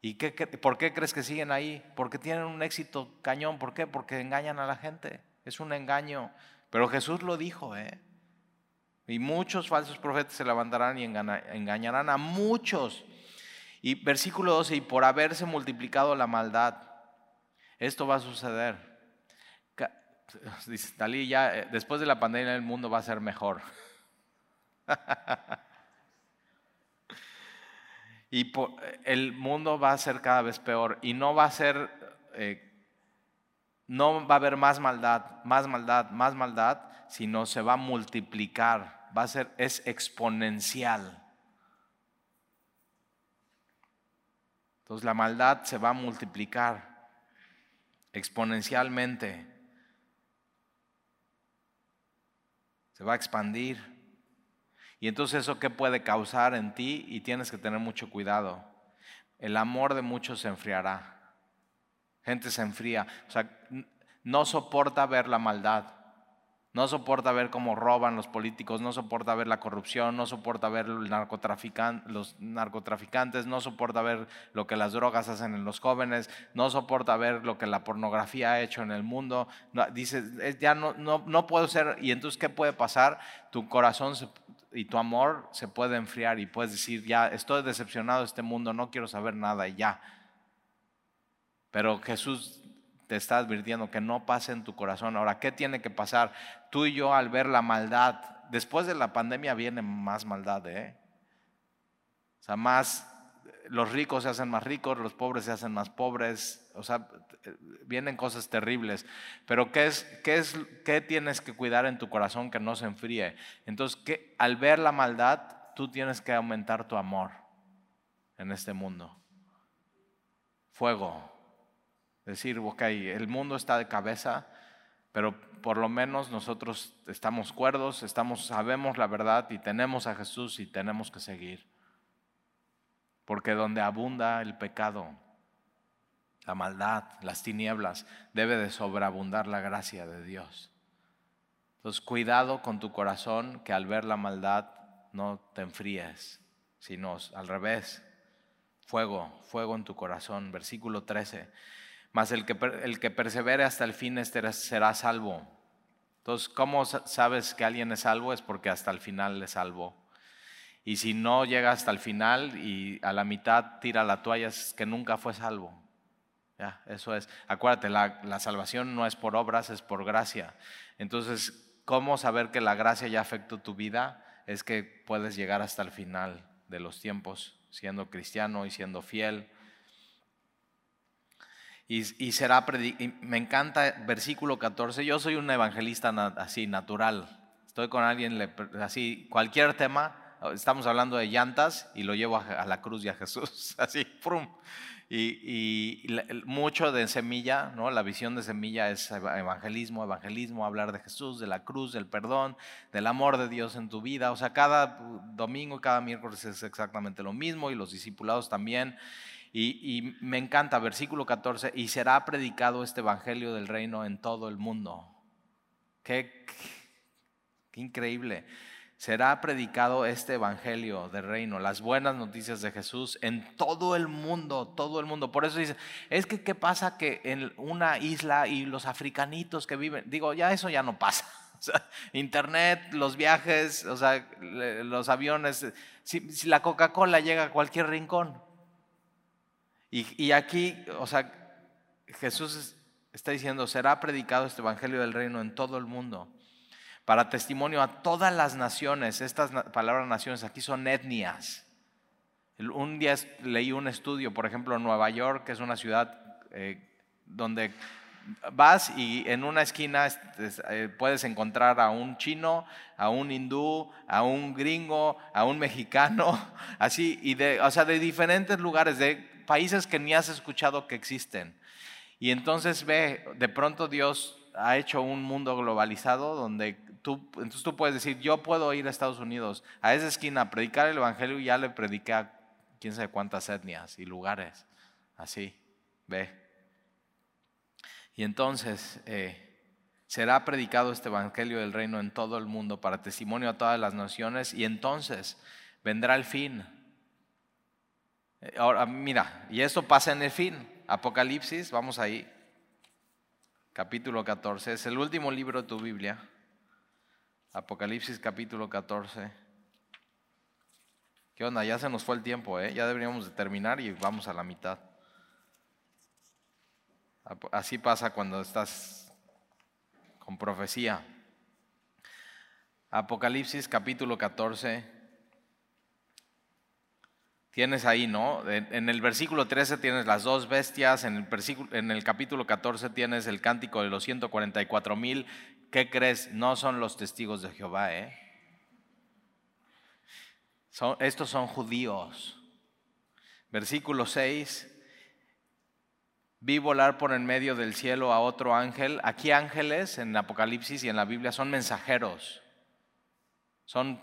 ¿Y qué, por qué crees que siguen ahí? Porque tienen un éxito cañón. ¿Por qué? Porque engañan a la gente. Es un engaño. Pero Jesús lo dijo, ¿eh? Y muchos falsos profetas se levantarán y engañarán a muchos. Y versículo 12, y por haberse multiplicado la maldad, esto va a suceder. Talí, ya eh, después de la pandemia el mundo va a ser mejor. y el mundo va a ser cada vez peor y no va a ser, eh, no va a haber más maldad, más maldad, más maldad, sino se va a multiplicar, va a ser, es exponencial. Entonces la maldad se va a multiplicar exponencialmente. Se va a expandir. Y entonces eso qué puede causar en ti y tienes que tener mucho cuidado. El amor de muchos se enfriará. Gente se enfría. O sea, no soporta ver la maldad. No soporta ver cómo roban los políticos, no soporta ver la corrupción, no soporta ver los narcotraficantes, no soporta ver lo que las drogas hacen en los jóvenes, no soporta ver lo que la pornografía ha hecho en el mundo. dice, ya no, no, no puedo ser, y entonces ¿qué puede pasar? Tu corazón y tu amor se puede enfriar y puedes decir, ya estoy decepcionado de este mundo, no quiero saber nada y ya. Pero Jesús te está advirtiendo que no pase en tu corazón. Ahora, ¿qué tiene que pasar? Tú y yo al ver la maldad, después de la pandemia viene más maldad, ¿eh? O sea, más, los ricos se hacen más ricos, los pobres se hacen más pobres, o sea, vienen cosas terribles. Pero ¿qué es, qué es, qué tienes que cuidar en tu corazón que no se enfríe? Entonces, que al ver la maldad, tú tienes que aumentar tu amor en este mundo. Fuego, Decir, ok, el mundo está de cabeza, pero por lo menos nosotros estamos cuerdos, estamos, sabemos la verdad y tenemos a Jesús y tenemos que seguir. Porque donde abunda el pecado, la maldad, las tinieblas, debe de sobreabundar la gracia de Dios. Entonces, cuidado con tu corazón que al ver la maldad no te enfríes, sino al revés. Fuego, fuego en tu corazón. Versículo 13. Mas el que, el que persevere hasta el fin este será salvo. Entonces, ¿cómo sabes que alguien es salvo? Es porque hasta el final le salvo. Y si no llega hasta el final y a la mitad tira la toalla, es que nunca fue salvo. Ya, eso es. Acuérdate, la, la salvación no es por obras, es por gracia. Entonces, ¿cómo saber que la gracia ya afectó tu vida? Es que puedes llegar hasta el final de los tiempos siendo cristiano y siendo fiel. Y, y será, me encanta versículo 14, yo soy un evangelista así, natural. Estoy con alguien, así, cualquier tema, estamos hablando de llantas y lo llevo a, la cruz y a Jesús, así, ¡prum! Y, mucho de semilla, ¿no? La visión de semilla es evangelismo, evangelismo, hablar de Jesús, de la cruz, del perdón, del amor de Dios en tu vida. O sea, cada domingo y cada miércoles es exactamente lo mismo y los discipulados también. Y, me encanta, versículo 14, y será predicado este evangelio del reino en todo el mundo. qué increíble será predicado este evangelio del reino, las buenas noticias de Jesús en todo el mundo, todo el mundo. Por eso dice, es que qué pasa que en una isla y los africanitos que viven, digo, ya eso ya no pasa. internet, los viajes, o sea, los aviones, si, la Coca-Cola llega a cualquier rincón. Y, y aquí, o sea, Jesús está diciendo, será predicado este evangelio del reino en todo el mundo para testimonio a todas las naciones. Estas palabras naciones aquí son etnias. Un día leí un estudio, por ejemplo, en Nueva York, que es una ciudad eh, donde vas y en una esquina eh, puedes encontrar a un chino, a un hindú, a un gringo, a un mexicano, así, y de, o sea, de diferentes lugares, de países que ni has escuchado que existen. Y entonces ve, de pronto Dios ha hecho un mundo globalizado donde entonces tú puedes decir, yo puedo ir a Estados Unidos, a esa esquina, a predicar el Evangelio y ya le prediqué a quién sabe cuántas etnias y lugares. Así, ve. Y entonces eh, será predicado este Evangelio del reino en todo el mundo para testimonio a todas las naciones y entonces vendrá el fin. Eh, ahora, mira, y esto pasa en el fin. Apocalipsis, vamos ahí, capítulo 14, es el último libro de tu Biblia. Apocalipsis capítulo 14. ¿Qué onda? Ya se nos fue el tiempo, ¿eh? Ya deberíamos de terminar y vamos a la mitad. Así pasa cuando estás con profecía. Apocalipsis capítulo 14. Tienes ahí, ¿no? En el versículo 13 tienes las dos bestias, en el, en el capítulo 14 tienes el cántico de los 144 mil ¿qué crees? No son los testigos de Jehová, ¿eh? Son, estos son judíos. Versículo 6. Vi volar por en medio del cielo a otro ángel. Aquí ángeles en Apocalipsis y en la Biblia son mensajeros. Son,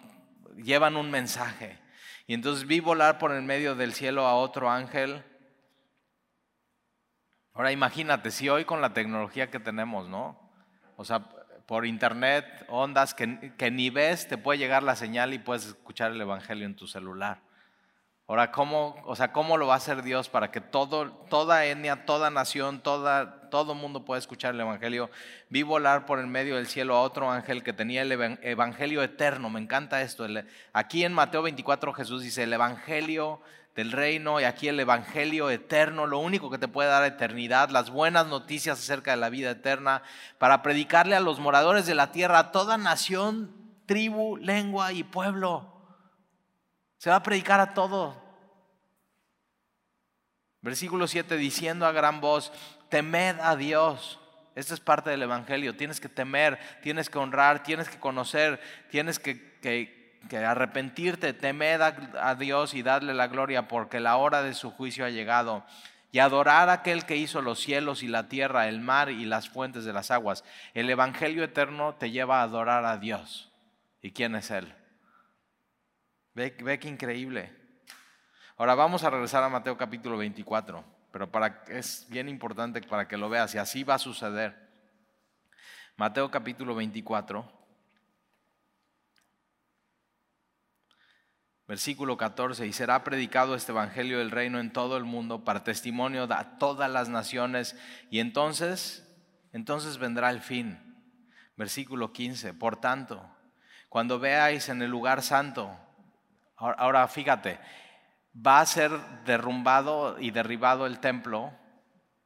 llevan un mensaje. Y entonces vi volar por en medio del cielo a otro ángel. Ahora imagínate, si hoy con la tecnología que tenemos, ¿no? O sea, por internet, ondas que, ni ves, te puede llegar la señal y puedes escuchar el Evangelio en tu celular. Ahora, ¿cómo, o sea, ¿cómo lo va a hacer Dios para que todo, toda etnia, toda nación, toda, todo mundo pueda escuchar el Evangelio? Vi volar por el medio del cielo a otro ángel que tenía el Evangelio eterno. Me encanta esto. Aquí en Mateo 24 Jesús dice, el Evangelio del reino y aquí el Evangelio eterno, lo único que te puede dar eternidad, las buenas noticias acerca de la vida eterna, para predicarle a los moradores de la tierra, a toda nación, tribu, lengua y pueblo. Se va a predicar a todo. Versículo 7, diciendo a gran voz, temed a Dios. Esta es parte del Evangelio. Tienes que temer, tienes que honrar, tienes que conocer, tienes que, que que arrepentirte, temed a, Dios y darle la gloria porque la hora de su juicio ha llegado. y adorar a aquel que hizo los cielos y la tierra, el mar y las fuentes de las aguas. El Evangelio eterno te lleva a adorar a Dios. ¿Y quién es Él? Ve, ve qué increíble. Ahora vamos a regresar a Mateo capítulo 24, pero para, es bien importante para que lo veas y así va a suceder. Mateo capítulo 24. Versículo 14, y será predicado este Evangelio del Reino en todo el mundo para testimonio a todas las naciones, y entonces, entonces vendrá el fin. Versículo 15, por tanto, cuando veáis en el lugar santo, ahora fíjate, va a ser derrumbado y derribado el templo,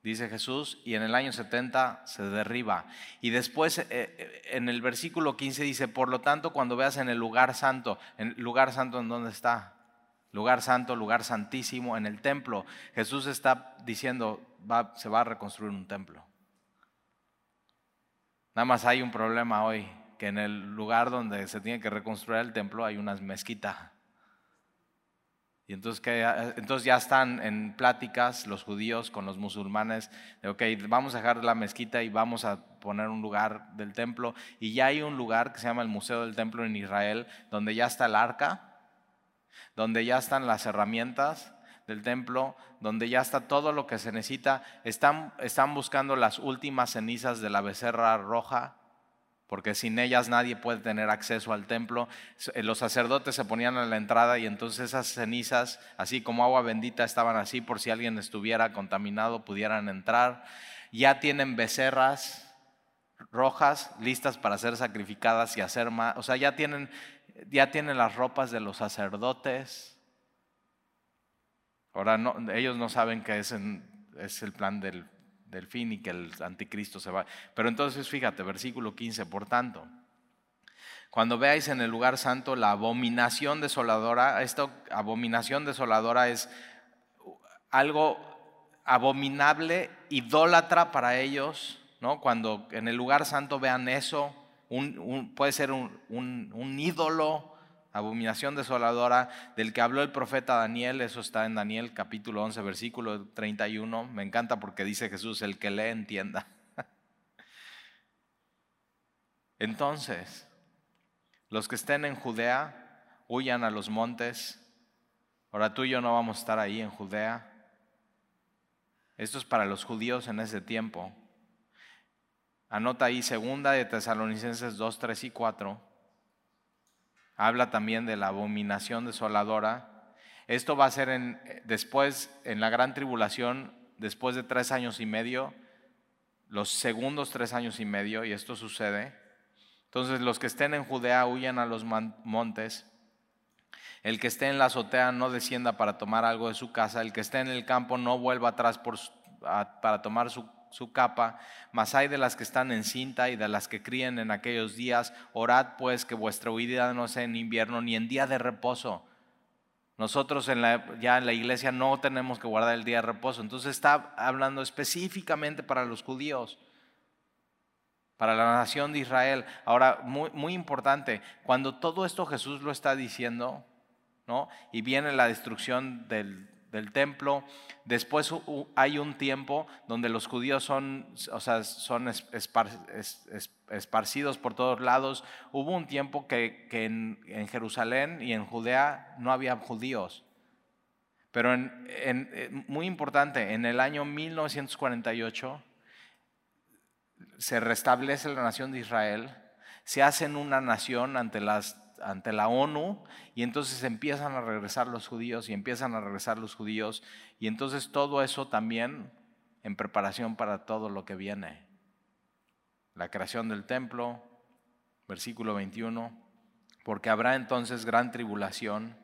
dice Jesús, y en el año 70 se derriba. Y después eh, eh, en el versículo 15 dice, por lo tanto, cuando veas en el lugar santo, en lugar santo en donde está, lugar santo, lugar santísimo, en el templo, Jesús está diciendo, va, se va a reconstruir un templo. Nada más hay un problema hoy, que en el lugar donde se tiene que reconstruir el templo hay una mezquita. Y entonces, que, entonces ya están en pláticas los judíos con los musulmanes de, ok, vamos a dejar la mezquita y vamos a poner un lugar del templo. Y ya hay un lugar que se llama el Museo del Templo en Israel, donde ya está el arca, donde ya están las herramientas del templo, donde ya está todo lo que se necesita. Están, están buscando las últimas cenizas de la becerra roja porque sin ellas nadie puede tener acceso al templo. Eh, los sacerdotes se ponían a la entrada y entonces esas cenizas, así como agua bendita, estaban así por si alguien estuviera contaminado, pudieran entrar. Ya tienen becerras rojas listas para ser sacrificadas y hacer más. O sea, ya tienen, ya tienen las ropas de los sacerdotes. Ahora ellos no saben que es el plan del del fin y que el anticristo se va. Pero entonces fíjate, versículo 15, por tanto, cuando veáis en el lugar santo la abominación desoladora, esta abominación desoladora es algo abominable, idólatra para ellos, ¿no? Cuando en el lugar santo vean eso, puede ser un, un ídolo, abominación desoladora del que habló el profeta Daniel, eso está en Daniel capítulo 11, versículo 31, me encanta porque dice Jesús, el que lee entienda. Entonces, los que estén en Judea, huyan a los montes. Ahora tú y yo no vamos a estar ahí en Judea. Esto es para los judíos en ese tiempo. Anota ahí segunda de Tesalonicenses 2, 3 y 4 habla también de la abominación desoladora. Esto va a ser después, en la gran tribulación, después de tres años y medio, los segundos tres años y medio, y esto sucede. Entonces los que estén en Judea huyan a los montes. El que esté en la azotea no descienda para tomar algo de su casa. El que esté en el campo no vuelva atrás para tomar su su capa, mas hay de las que están en cinta y de las que críen en aquellos días. Orad pues que vuestra huida no sea en invierno ni en día de reposo. Nosotros en la, ya en la iglesia no tenemos que guardar el día de reposo. Entonces está hablando específicamente para los judíos, para la nación de Israel. Ahora, muy, muy importante, cuando todo esto Jesús lo está diciendo, ¿no? Y viene la destrucción del, del templo. Después hay un tiempo donde los judíos son, o sea, son esparcidos por todos lados. Hubo un tiempo que, en, Jerusalén y en Judea no había judíos. Pero en, muy importante, en el año 1948 se restablece la nación de Israel, se hacen una nación ante las ante la ONU y entonces empiezan a regresar los judíos y empiezan a regresar los judíos y entonces todo eso también en preparación para todo lo que viene. La creación del templo, versículo 21, porque habrá entonces gran tribulación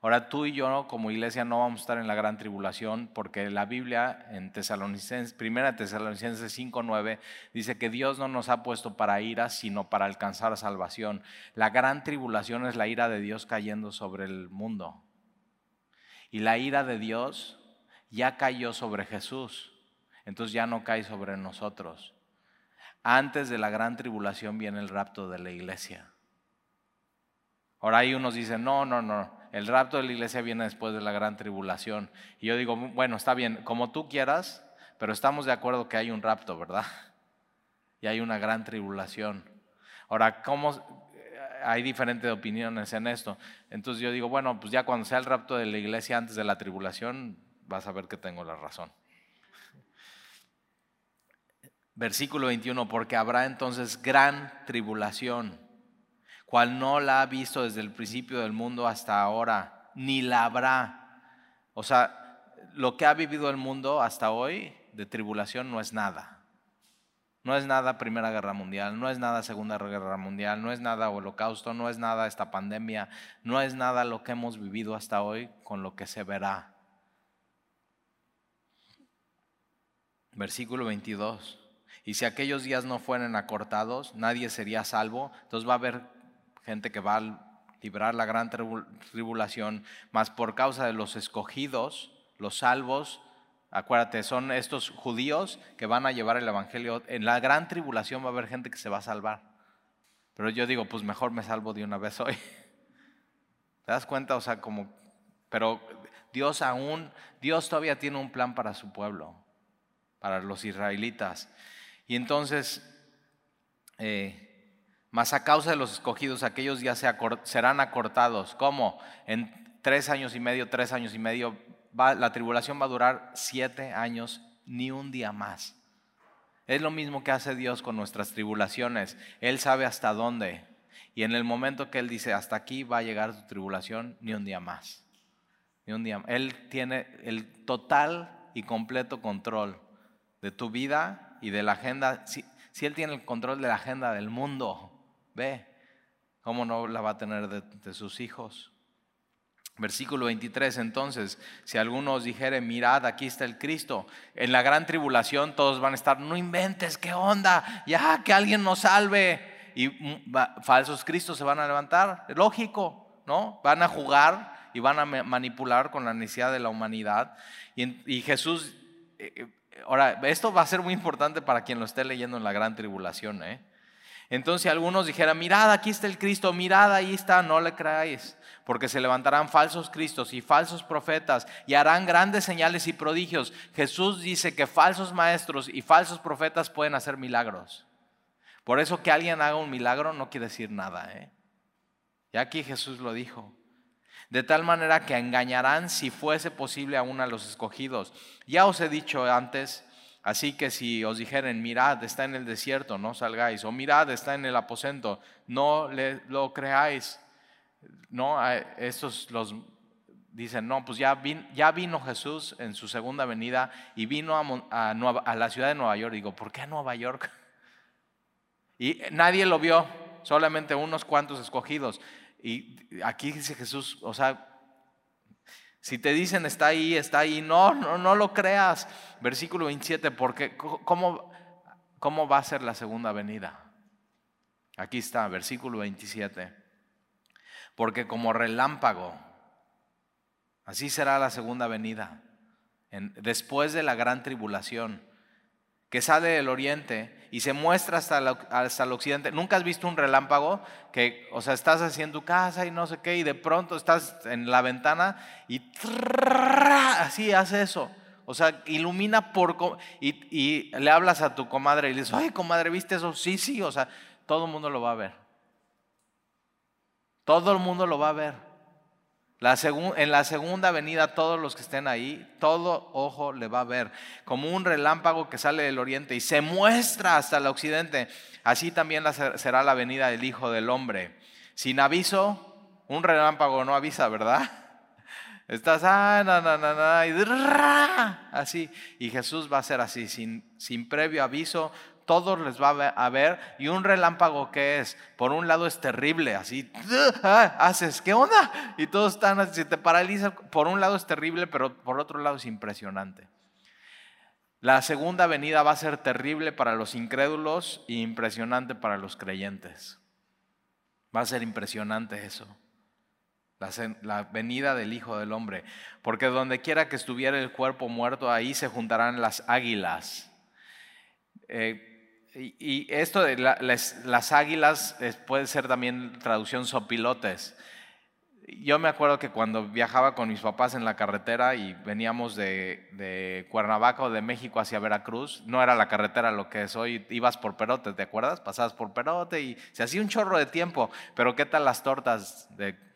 Ahora tú y yo como iglesia no vamos a estar en la gran tribulación porque la Biblia en Tesalonicenses, primera Tesalonicenses 5:9 dice que Dios no nos ha puesto para ira, sino para alcanzar salvación. La gran tribulación es la ira de Dios cayendo sobre el mundo. Y la ira de Dios ya cayó sobre Jesús. Entonces ya no cae sobre nosotros. Antes de la gran tribulación viene el rapto de la iglesia. Ahora hay unos dicen, no, no, no, el rapto de la iglesia viene después de la gran tribulación. Y yo digo, bueno, está bien, como tú quieras, pero estamos de acuerdo que hay un rapto, ¿verdad? Y hay una gran tribulación. Ahora, ¿cómo? Hay diferentes opiniones en esto. Entonces yo digo, bueno, pues ya cuando sea el rapto de la iglesia antes de la tribulación, vas a ver que tengo la razón. Versículo 21, porque habrá entonces gran tribulación, cual no la ha visto desde el principio del mundo hasta ahora, ni la habrá. O sea, lo que ha vivido el mundo hasta hoy de tribulación no es nada. No es nada Primera Guerra Mundial, no es nada Segunda Guerra Mundial, no es nada Holocausto, no es nada esta pandemia, no es nada lo que hemos vivido hasta hoy con lo que se verá. Versículo 22. Y si aquellos días no fueran acortados, nadie sería salvo. Entonces va a haber gente que va a librar la gran tribulación, mas por causa de los escogidos, los salvos, Acuérdate, son estos judíos que van a llevar el Evangelio. En la gran tribulación va a haber gente que se va a salvar. Pero yo digo, pues mejor me salvo de una vez hoy. ¿Te das cuenta? O sea, como, pero Dios aún, Dios todavía tiene un plan para su pueblo, para los israelitas. Y entonces, eh, más a causa de los escogidos, aquellos días se serán acortados. ¿Cómo? En tres años y medio, tres años y medio la tribulación va a durar siete años, ni un día más. Es lo mismo que hace Dios con nuestras tribulaciones. Él sabe hasta dónde. Y en el momento que Él dice, hasta aquí va a llegar tu tribulación, ni un día más. Ni un día Él tiene el total y completo control de tu vida y de la agenda. Si, Él tiene el control de la agenda del mundo, ve, ¿cómo no la va a tener de sus hijos? Versículo 23, entonces, si alguno os dijere, mirad, aquí está el Cristo, en la gran tribulación todos van a estar, no inventes, ¿qué onda? Ya, que alguien nos salve. Y mm, falsos cristos se van a levantar, lógico, ¿no? Van a jugar y van a manipular con la necesidad de la humanidad. Y, Jesús, eh, eh, ahora, esto va a ser muy importante para quien lo esté leyendo en la gran tribulación, ¿eh? Entonces algunos dijeran, mirad, aquí está el Cristo, mirad, ahí está, no le creáis, porque se levantarán falsos Cristos y falsos profetas y harán grandes señales y prodigios. Jesús dice que falsos maestros y falsos profetas pueden hacer milagros. Por eso que alguien haga un milagro no quiere decir nada. ¿eh? Y aquí Jesús lo dijo. De tal manera que engañarán si fuese posible aún a los escogidos. Ya os he dicho antes Así que si os dijeren, mirad, está en el desierto, no salgáis, o mirad, está en el aposento, no lo creáis. No, estos los dicen, no, pues ya, ya vino Jesús en su segunda venida y vino a, a, la ciudad de Nueva York. Digo, ¿por qué a Nueva York? Y nadie lo vio, solamente unos cuantos escogidos. Y aquí dice Jesús, o sea, si te dicen está ahí, está ahí, no, no, no lo creas. Versículo 27, porque ¿cómo, ¿cómo va a ser la segunda venida? Aquí está, versículo 27. Porque como relámpago, así será la segunda venida, después de la gran tribulación que sale del oriente y se muestra hasta hasta el occidente. ¿Nunca has visto un relámpago que, o sea, estás haciendo casa y no sé qué, y de pronto estás en la ventana y así hace eso? O sea, ilumina por... Y, y le hablas a tu comadre y le dices, ay, comadre, ¿viste eso? Sí, sí, o sea, todo el mundo lo va a ver. Todo el mundo lo va a ver en la segunda venida, todos los que estén ahí, todo ojo le va a ver, como un relámpago que sale del oriente y se muestra hasta el occidente. Así también será la venida del Hijo del Hombre. Sin aviso, un relámpago no avisa, ¿verdad? Estás, ah, na, na, na, y así. Y Jesús va a ser así, sin, sin previo aviso, todos les va a ver. Y un relámpago que es, por un lado es terrible, así, ah, haces, ¿qué onda? Y todos están así, te paralizan. Por un lado es terrible, pero por otro lado es impresionante. La segunda venida va a ser terrible para los incrédulos e impresionante para los creyentes. Va a ser impresionante eso. La, venida del Hijo del Hombre. Porque donde quiera que estuviera el cuerpo muerto, ahí se juntarán las águilas. Eh, Y, esto de las, águilas puede ser también traducción sopilotes. Yo me acuerdo que cuando viajaba con mis papás en la carretera y veníamos de, de, Cuernavaca o de México hacia Veracruz, no era la carretera lo que es hoy, ibas por Perote, ¿te acuerdas? Pasabas por Perote y se hacía un chorro de tiempo, pero ¿qué tal las tortas de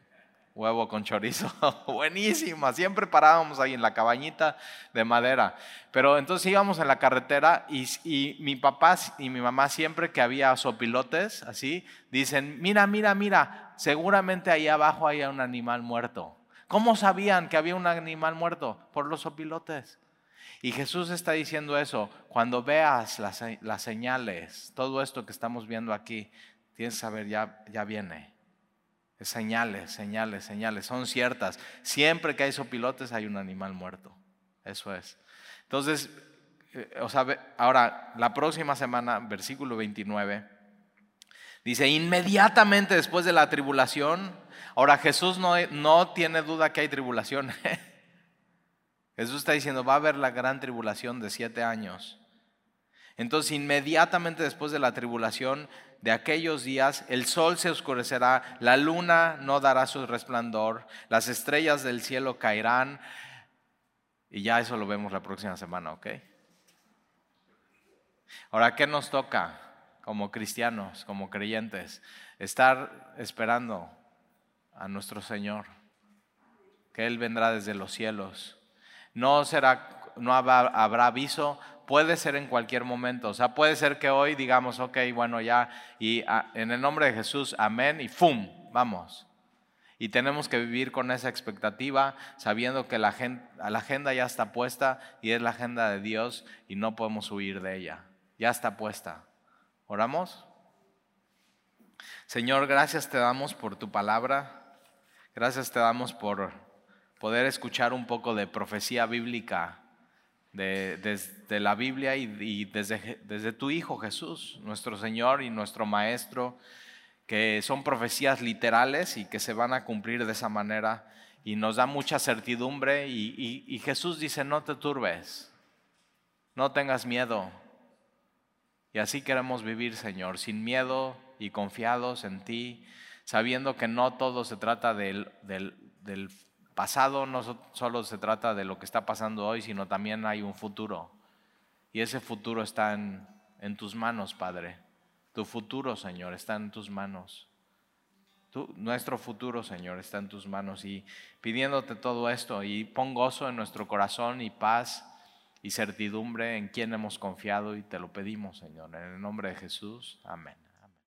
huevo con chorizo, buenísima. Siempre parábamos ahí en la cabañita de madera. Pero entonces íbamos en la carretera y, mi papá y mi mamá siempre que había sopilotes, así, dicen, mira, mira, mira, seguramente ahí abajo hay un animal muerto. ¿Cómo sabían que había un animal muerto? Por los sopilotes. Y Jesús está diciendo eso, cuando veas las, las señales, todo esto que estamos viendo aquí, tienes que saber, ya, ya viene Señales, señales, señales, son ciertas. Siempre que hay sopilotes hay un animal muerto. Eso es. Entonces, eh, o sea, ahora, la próxima semana, versículo 29, dice, inmediatamente después de la tribulación, ahora Jesús no, no tiene duda que hay tribulación. Jesús está diciendo, va a haber la gran tribulación de siete años. Entonces, inmediatamente después de la tribulación de aquellos días, el sol se oscurecerá, la luna no dará su resplandor, las estrellas del cielo caerán. Y ya eso lo vemos la próxima semana, ¿ok? Ahora, ¿qué nos toca como cristianos, como creyentes? Estar esperando a nuestro Señor, que Él vendrá desde los cielos. No será, no habrá aviso, puede ser en cualquier momento. O sea, puede ser que hoy digamos, ok, bueno, ya, y ah, en el nombre de Jesús, amén, y ¡fum! Vamos. Y tenemos que vivir con esa expectativa, sabiendo que la, la agenda ya está puesta y es la agenda de Dios y no podemos huir de ella. Ya está puesta. ¿Oramos? Señor, gracias te damos por tu palabra. Gracias te damos por poder escuchar un poco de profecía bíblica desde la Biblia y, desde, desde tu Hijo Jesús, nuestro Señor y nuestro Maestro, que son profecías literales y que se van a cumplir de esa manera y nos da mucha certidumbre y, y Jesús dice, no te turbes, no tengas miedo. Y así queremos vivir, Señor, sin miedo y confiados en ti, sabiendo que no todo se trata del, del pasado no solo se trata de lo que está pasando hoy, sino también hay un futuro. Y ese futuro está en, tus manos, Padre. Tu futuro, Señor, está en tus manos. nuestro futuro, Señor, está en tus manos. Y pidiéndote todo esto, y pon gozo en nuestro corazón y paz y certidumbre en quien hemos confiado y te lo pedimos, Señor. En el nombre de Jesús. Amén.